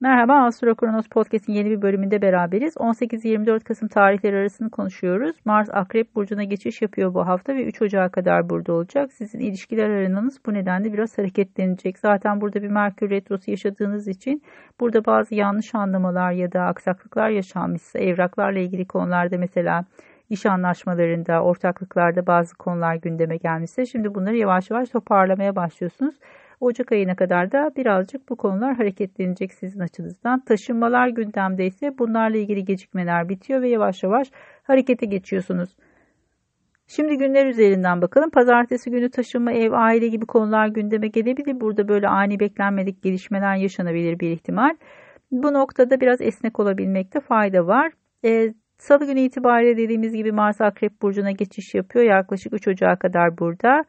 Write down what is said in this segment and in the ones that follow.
Merhaba Astro Kronos Podcast'in yeni bir bölümünde beraberiz. 18-24 Kasım tarihleri arasını konuşuyoruz. Mars Akrep Burcu'na geçiş yapıyor bu hafta ve 3 Ocağı kadar burada olacak. Sizin ilişkiler aranınız bu nedenle biraz hareketlenecek. Zaten burada bir Merkür Retrosu yaşadığınız için burada bazı yanlış anlamalar ya da aksaklıklar yaşanmışsa evraklarla ilgili konularda mesela iş anlaşmalarında, ortaklıklarda bazı konular gündeme gelmişse şimdi bunları yavaş yavaş toparlamaya başlıyorsunuz. Ocak ayına kadar da birazcık bu konular hareketlenecek sizin açınızdan. Taşınmalar gündemde ise bunlarla ilgili gecikmeler bitiyor ve yavaş yavaş harekete geçiyorsunuz. Şimdi günler üzerinden bakalım. Pazartesi günü taşınma, ev, aile gibi konular gündeme gelebilir. Burada böyle ani beklenmedik gelişmeler yaşanabilir bir ihtimal. Bu noktada biraz esnek olabilmekte fayda var. E, Salı günü itibariyle dediğimiz gibi Mars Akrep Burcu'na geçiş yapıyor. Yaklaşık 3 Ocağı kadar burada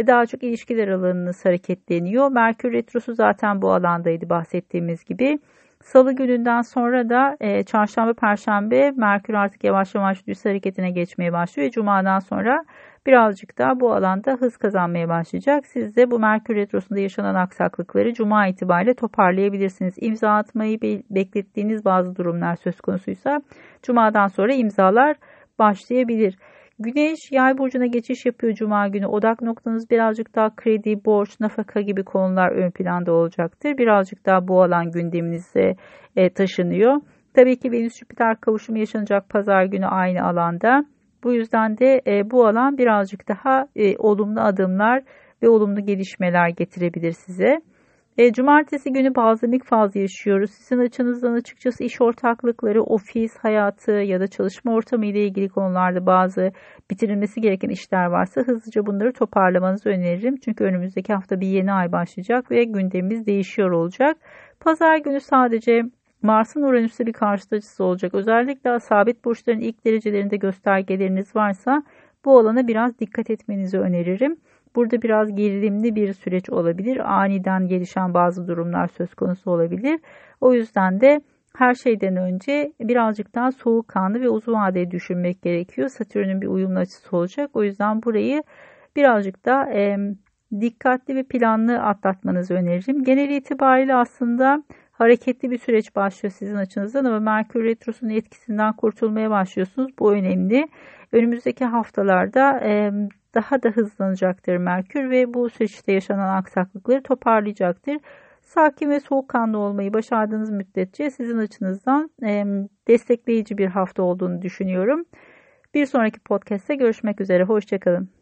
ve daha çok ilişkiler alanınız hareketleniyor. Merkür Retrosu zaten bu alandaydı bahsettiğimiz gibi. Salı gününden sonra da e, çarşamba, perşembe Merkür artık yavaş yavaş düz hareketine geçmeye başlıyor. Ve Cuma'dan sonra birazcık daha bu alanda hız kazanmaya başlayacak. Siz de bu Merkür Retrosu'nda yaşanan aksaklıkları Cuma itibariyle toparlayabilirsiniz. İmza atmayı beklettiğiniz bazı durumlar söz konusuysa Cuma'dan sonra imzalar başlayabilir. Güneş yay burcuna geçiş yapıyor cuma günü. Odak noktanız birazcık daha kredi, borç, nafaka gibi konular ön planda olacaktır. Birazcık daha bu alan gündeminize e, taşınıyor. Tabii ki Venüs Jüpiter kavuşumu yaşanacak pazar günü aynı alanda. Bu yüzden de e, bu alan birazcık daha e, olumlu adımlar ve olumlu gelişmeler getirebilir size. E, cumartesi günü bazenlik fazla yaşıyoruz. Sizin açınızdan açıkçası iş ortaklıkları, ofis hayatı ya da çalışma ortamı ile ilgili konularda bazı bitirilmesi gereken işler varsa hızlıca bunları toparlamanızı öneririm. Çünkü önümüzdeki hafta bir yeni ay başlayacak ve gündemimiz değişiyor olacak. Pazar günü sadece Mars'ın Uranüs'te bir karşıt açısı olacak. Özellikle sabit burçların ilk derecelerinde göstergeleriniz varsa bu alana biraz dikkat etmenizi öneririm. Burada biraz gerilimli bir süreç olabilir. Aniden gelişen bazı durumlar söz konusu olabilir. O yüzden de her şeyden önce birazcık daha soğukkanlı ve uzun vadeli düşünmek gerekiyor. Satürn'ün bir uyumlu açısı olacak. O yüzden burayı birazcık da e, dikkatli ve planlı atlatmanızı öneririm. Genel itibariyle aslında hareketli bir süreç başlıyor sizin açınızdan ama Merkür Retrosu'nun etkisinden kurtulmaya başlıyorsunuz. Bu önemli. Önümüzdeki haftalarda e, daha da hızlanacaktır Merkür ve bu süreçte yaşanan aksaklıkları toparlayacaktır. Sakin ve soğukkanlı olmayı başardığınız müddetçe sizin açınızdan e, destekleyici bir hafta olduğunu düşünüyorum. Bir sonraki podcast'te görüşmek üzere. Hoşçakalın.